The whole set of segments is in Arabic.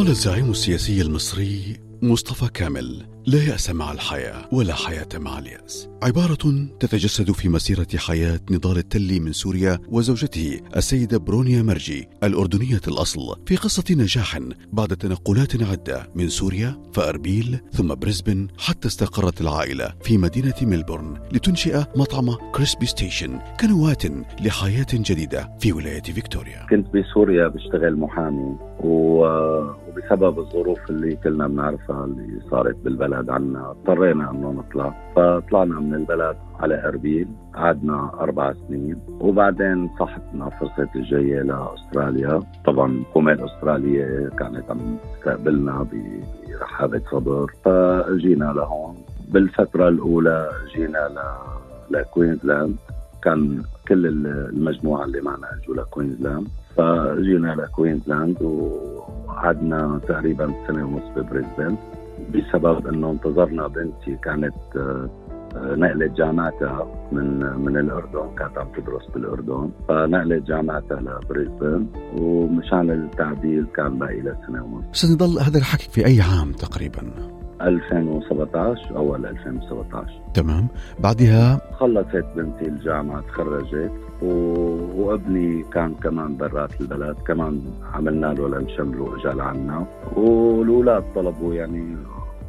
قال الزعيم السياسي المصري مصطفى كامل لا يأس مع الحياة ولا حياة مع اليأس. عبارة تتجسد في مسيرة حياة نضال التلي من سوريا وزوجته السيدة برونيا مرجي الأردنية الأصل في قصة نجاح بعد تنقلات عدة من سوريا فأربيل ثم بريسبن حتى استقرت العائلة في مدينة ميلبورن لتنشئ مطعم كريسبي ستيشن كنواة لحياة جديدة في ولاية فيكتوريا. كنت بسوريا بشتغل محامي. وبسبب الظروف اللي كلنا بنعرفها اللي صارت بالبلد عنا اضطرينا انه نطلع. فطلعنا من البلد على أربيل قعدنا أربع سنين وبعدين صحتنا فرصه الجاية لأستراليا. طبعا الحكومة الاستراليه كانت عم تستقبلنا برحابة صدر فجينا لهون. بالفترة الأولى جينا ل لكوينزلاند. كان كل المجموعة اللي معنا إجوا لكوينزلاند. فجينا لكوينزلاند وقعدنا تقريبا سنة ونص ببريسبن بسبب إنه انتظرنا بنتي كانت آه، نقلت جامعتها من من الأردن كانت عم تدرس بالأردن. فنقلت جامعتها لبريسبن ومشان التعديل كان باقي لها سنة ونص. أستاذ نضل هذا الحكي في أي عام تقريبا؟ 2017 اول 2017 تمام. بعدها؟ خلصت بنتي الجامعة تخرجت وابني كان كمان برات البلد كمان عملنا له لنشمله واجى لعنا. والأولاد طلبوا يعني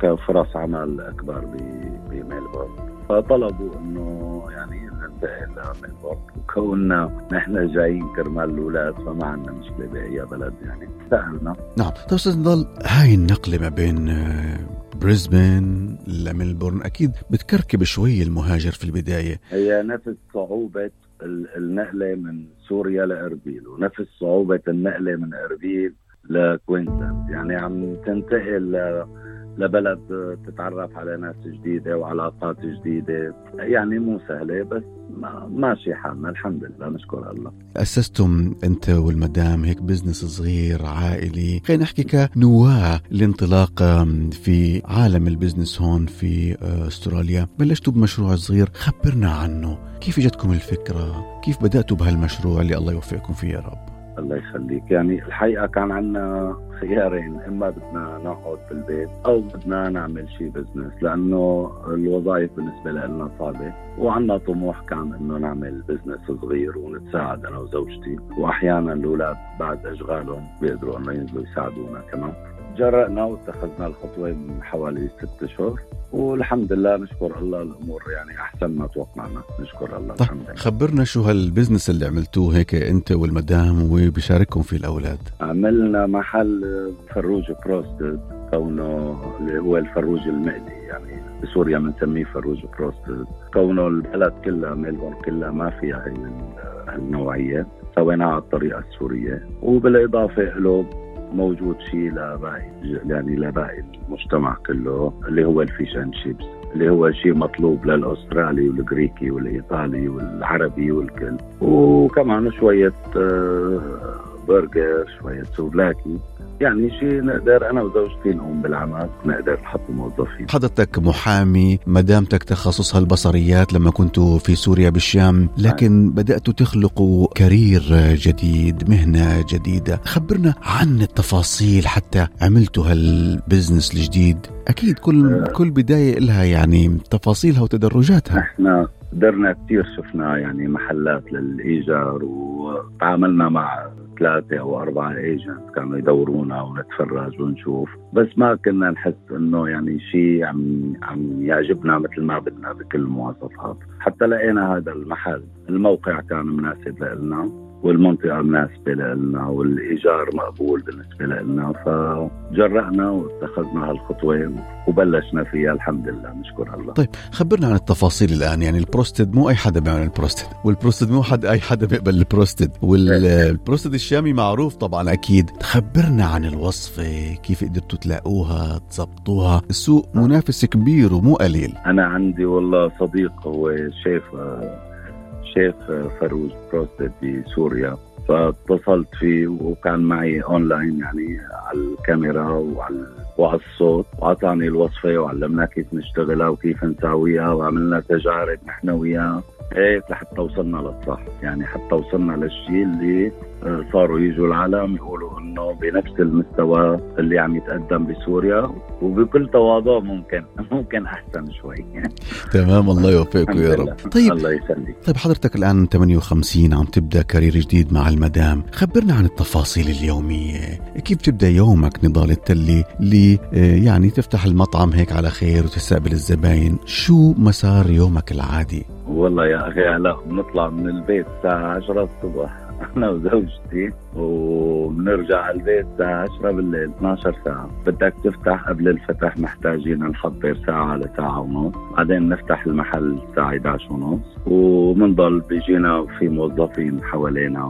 كفرص عمل أكبر بميلبورن. فطلبوا إنه يعني ننتقل لميلبورن. وكوننا نحن جايين كرمال الأولاد فما عندنا مشكلة بأي بلد يعني. سألنا. نعم. طيب أستاذ نضال هاي النقلة ما بين آه، بريسبن لملبورن. أكيد بتكركب شوي المهاجر في البداية. هي نفس صعوبة النقلة من سوريا لإربيل ونفس صعوبة النقلة من إربيل لكوينزلاند يعني عم تنتقل لبلد تتعرف على ناس جديدة وعلاقات جديدة. يعني مو سهلة بس ماشي حالنا الحمد لله نشكر الله. أسستم أنت والمدام هيك business صغير عائلي. خلينا نحكي كنواة لانطلاق في عالم ال business هون في آه، أستراليا. بلشتوا بمشروع صغير خبرنا عنه. كيف إجتكم الفكرة؟ كيف بدأتوا بهالمشروع اللي الله يوفقكم فيه يا رب؟ الله يخليك. يعني الحقيقة كان عندنا خيارين إما بدنا نقعد في البيت أو بدنا نعمل شيء business لأنه الوظائف بالنسبة لنا صعبة وعندنا طموح كان إنه نعمل business صغير ونتساعد أنا وزوجتي وأحيانا الأولاد بعد أشغالهم بيقدروا إنه ينزلوا يساعدونا كمان. جرأنا واتخذنا الخطوة من حوالي ست أشهر والحمد لله نشكر الله الأمور يعني أحسن ما توقعنا. نشكر الله طيب الحمد لله. خبرنا شو هال business اللي عملتوه هيك أنت والمدام وبشارككم فيه الأولاد. عملنا محل فروج broasted كونه اللي هو الفروج المقلي يعني بسوريا بنسميه فروج broasted كونه البلد كلها ميلبورن كلها ما فيها هي النوعية سويناها على الطريقة السورية. وبالإضافة له موجود شيء لباقي يعني لباقي المجتمع كله اللي هو ال fish and chips اللي هو شيء مطلوب للأسترالي والجريكي والإيطالي والعربي والكل. وكمان شوية برجر شوية سوفلاكي. يعني شيء نقدر أنا وزوجتي نقوم بالعمل نقدر نحط موظفين. حضرتك محامي مدامتك تخصصها البصريات لما كنتوا في سوريا بالشام لكن آه. بداتوا تخلقوا career جديد مهنة جديدة. خبرنا عن التفاصيل حتى عملتوا هال business الجديد. أكيد كل آه. كل بداية لها يعني تفاصيلها وتدرجاتها. إحنا قدرنا كثير شفنا يعني محلات للإيجار وتعاملنا مع ثلاثة أو أربعة agent كانوا يدورونا ونتفرج ونشوف. بس ما كنا نحس إنه يعني شيء عم عم يعجبنا مثل ما بدنا بكل المواصفات. حتى لقينا هذا المحل الموقع كان مناسب لنا والمنطقة مناسبة لنا والإيجار مقبول بالنسبة لنا فجرأنا واتخذنا هالخطوة وبلشنا فيها الحمد لله نشكر الله. طيب خبرنا عن التفاصيل الآن يعني البروستد مو أي حدا بيعمل البروستد والبروستد مو حد أي حدا بيقبل البروستد والبروستد الشامي معروف طبعا أكيد. خبرنا عن الوصفة كيف قدرتوا تلاقوها تزبطوها السوق منافس كبير ومو قليل. أنا عندي والله صديق هو شيف شيف فروج بروستد بسوريا فاتصلت فيه وكان معي اونلاين يعني على الكاميرا وعلى وعلى الصوت. وأعطاني الوصفة وعلمنا كيف نشتغلها وكيف نساويها وعملنا تجارب نحن وياه. هيك لحتى وصلنا للصح. يعني حتى وصلنا للشيء اللي آه، صاروا يجوا العالم يقولوا إنه بنفس المستوى اللي عم يتقدم بسوريا وبكل تواضع ممكن ممكن أحسن شوي. تمام الله يوفقكم يا رب. طيب الله يسلمك. طيب حضرتك الآن 58 عم تبدأ كارير جديد مع المدام. خبرنا عن التفاصيل اليومية. كيف تبدأ يومك نضال التلي اللي آه، يعني تفتح المطعم هيك على خير وتستقبل الزباين؟ شو مسار يومك العادي؟ والله يا أخي هلا بنطلع من البيت الساعة 10 الصبح. أنا وزوجتي وبنرجع على البيت الساعة 10 بالليل 12 ساعة. بدك تفتح قبل الفتح محتاجين نحضر ساعة لساعة ونص. بعدين نفتح المحل الساعة 11 ونص. وبنضل بيجينا في موظفين حوالينا.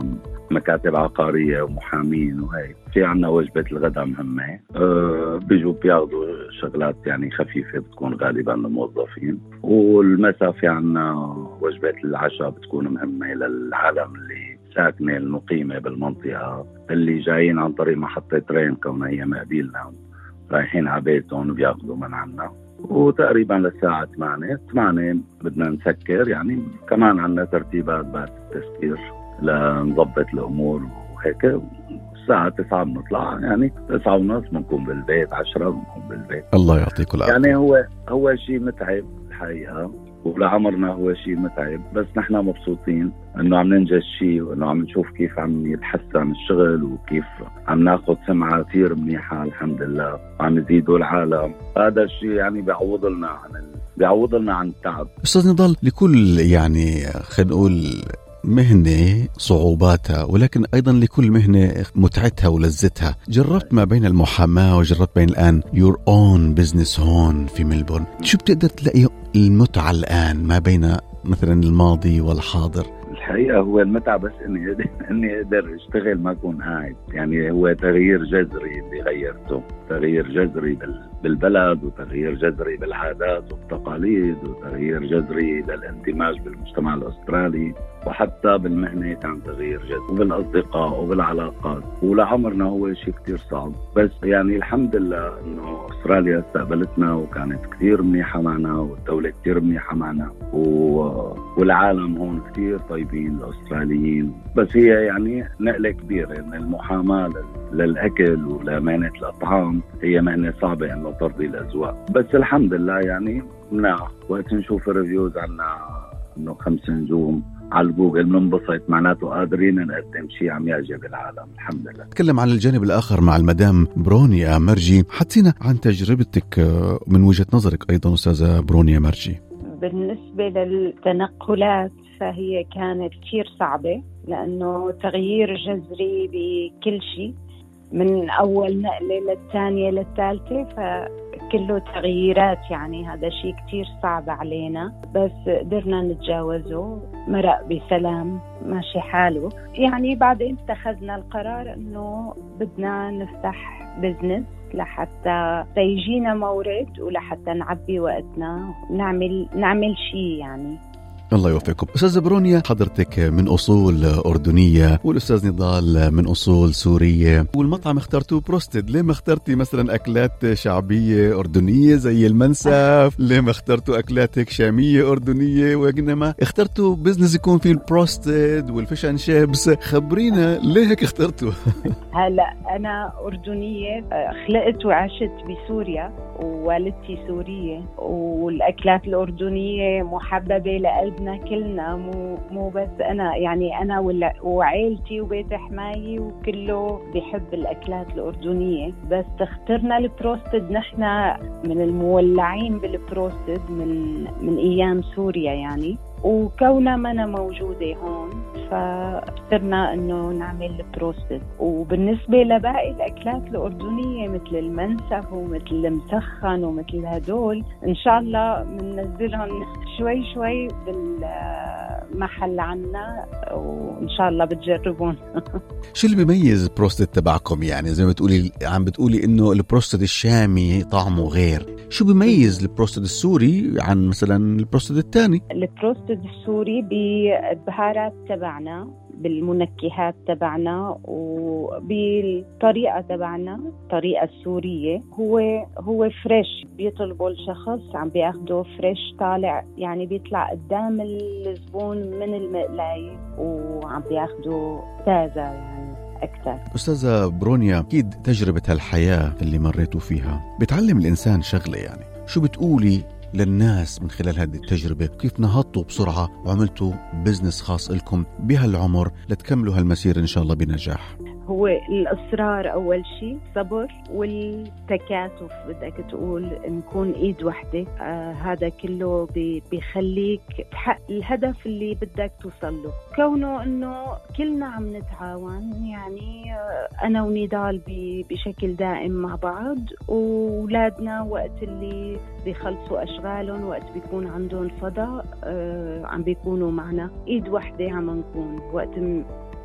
مكاتب عقارية ومحامين وهيك. في عنا وجبة الغداء مهمة. أه بيجوا بياخذوا شغلات يعني خفيفة بتكون غالبا للموظفين والمساء في عنا وجبة العشاء بتكون مهمة للعالم اللي ساكنة المقيمة بالمنطقة اللي جايين عن طريق محطة ترين كونها هي مقابلنا رايحين على بيتهم وبياخذوا من عنا. وتقريبا للساعة 8 8 بدنا نسكر يعني. كمان عندنا ترتيبات بعد التسكير. لنظبط الأمور وهيك. الساعة 9 بنطلع يعني 9 ونص بنكون بالبيت 10 بنكون بالبيت. الله يعطيكم العافية. يعني هو هو شيء متعب الحقيقة ولعمرنا هو شيء متعب بس نحن مبسوطين إنه عم ننجز شيء وإنه عم نشوف كيف عم يتحسن الشغل وكيف عم ناخذ سمعة كثير منيحة الحمد لله. وعم يزيدوا العالم. هذا الشيء يعني بيعوض لنا عن بيعوض لنا عن التعب. أستاذ نضال لكل يعني خلينا نقول مهنة صعوباتها ولكن أيضا لكل مهنة متعتها ولذتها. جربت ما بين المحاماة وجربت بين الآن your own business هون في ملبورن. شو بتقدر تلاقي المتعة الآن ما بين مثلا الماضي والحاضر؟ الحقيقة هو المتعة بس إني إني أقدر أشتغل ما اكون قاعد. يعني هو تغيير جذري اللي غيرته. تغيير جذري بالبلد وتغيير جذري بالعادات والتقاليد وتغيير جذري للاندماج بالمجتمع الأسترالي. وحتى بالمهنة كان تغيير جذري. وبالأصدقاء وبالعلاقات. ولعمرنا هو شيء كتير صعب. بس يعني الحمد لله إنه أستراليا استقبلتنا وكانت كثير منيحة معنا والدولة كثير منيحة معنا. و... والعالم هون كثير طيبين الأستراليين. بس هي يعني نقلة كبيرة إن المحاماة للأكل ولمهنة الأطعام. هي مهنة صعبة إنه ترضي الأذواق. بس الحمد لله يعني مناح وقت نشوف ال reviews عنا إنه خمس نجوم على الجوجل بننبسط معناته قادرين نقدم شيء عم يعجب العالم. الحمد لله. نتكلم عن الجانب الآخر مع المدام برونيا مرجي حدثينا عن تجربتك آه، من وجهة نظرك أيضا أستاذة برونيا مرجي بالنسبة للتنقلات فهي كانت كثير صعبة لأنه تغيير جذري بكل شيء من أول نقلة للثانية للثالثة فكله تغييرات يعني هذا شيء كثير صعب علينا. بس قدرنا نتجاوزه مرق بسلام ماشي حاله. يعني بعدين اتخذنا القرار إنه بدنا نفتح بزنس لحتى تيجينا مورد ولحتى نعبي وقتنا نعمل نعمل شيء يعني. الله يوفقكم. أستاذ برونيا حضرتك من أصول أردنية والأستاذ نضال من أصول سورية والمطعم اخترتوه بروستد. ليه ما اخترتي مثلا أكلات شعبية أردنية زي المنسف؟ ليه ما اخترتوا أكلات هيك شامية أردنية؟ وإنما اخترتوا business يكون فيه البروستد وال fish and chips خبرينا ليه هيك اخترتوا هلا أنا أردنية خلقت وعشت بسوريا ووالدتي سورية والأكلات الأردنية محببة لقلبي. بلدنا كلنا مو مو بس أنا يعني أنا وعائلتي وبيت حمايي وكله بحب الأكلات الأردنية. بس اخترنا البروستد نحن من المولعين بالبروستد من من أيام سوريا يعني. وكونها مانا موجودة هون فصرنا إنه نعمل البروستد وبالنسبة لباقي الأكلات الأردنية مثل المنسف ومثل المسخن ومثل هدول إن شاء الله بننزلهم شوي شوي بالمحل عنا وإن شاء الله بتجربون. شو اللي بيميز البروستد تبعكم؟ يعني زي ما بتقولي عم بتقولي إنه البروستد الشامي طعمه غير. شو بيميز البروستد السوري عن مثلا البروستد الثاني البروستد السوري بالبهارات تبعنا. بالمنكهات تبعنا وبالطريقة تبعنا الطريقة السورية. هو هو fresh بيطلبوا الشخص عم بياخده fresh طالع يعني بيطلع قدام الزبون من المقلاية وعم بياخده تازة يعني أكثر أستاذة برونيا أكيد تجربة هالحياة اللي مريتوا فيها بتعلم الإنسان شغلة يعني. شو بتقولي للناس من خلال هذه التجربة. كيف نهضتوا بسرعة وعملتوا business خاص لكم بهالعمر لتكملوا هالمسيرة إن شاء الله بنجاح. هو الإصرار أول شيء صبر والتكاتف بدك تقول نكون إيد وحدة. آه هذا كله بيخليك تحقق الهدف اللي بدك توصل له. كونه إنه كلنا عم نتعاون يعني آه أنا ونضال بشكل دائم مع بعض وأولادنا وقت اللي بيخلصوا أشغالهم وقت بيكون عندهم فضاء آه عم بيكونوا معنا. إيد وحدة عم نكون وقت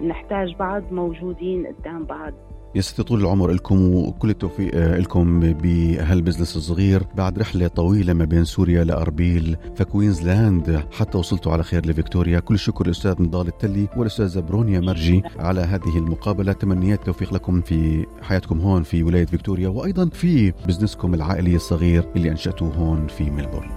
نحتاج بعض موجودين قدام بعض. يا ستي طول العمر لكم وكل التوفيق آه، لكم بهال business الصغير. بعد رحلة طويلة ما بين سوريا لأربيل فكوينزلاند حتى وصلتوا على خير لفيكتوريا. كل الشكر للأستاذ نضال التلي والأستاذة برونيا مرجي على هذه المقابلة. تمنيات التوفيق لكم في حياتكم هون في ولاية فيكتوريا وأيضا في business كم العائلي الصغير اللي أنشأتوه هون في ملبورن.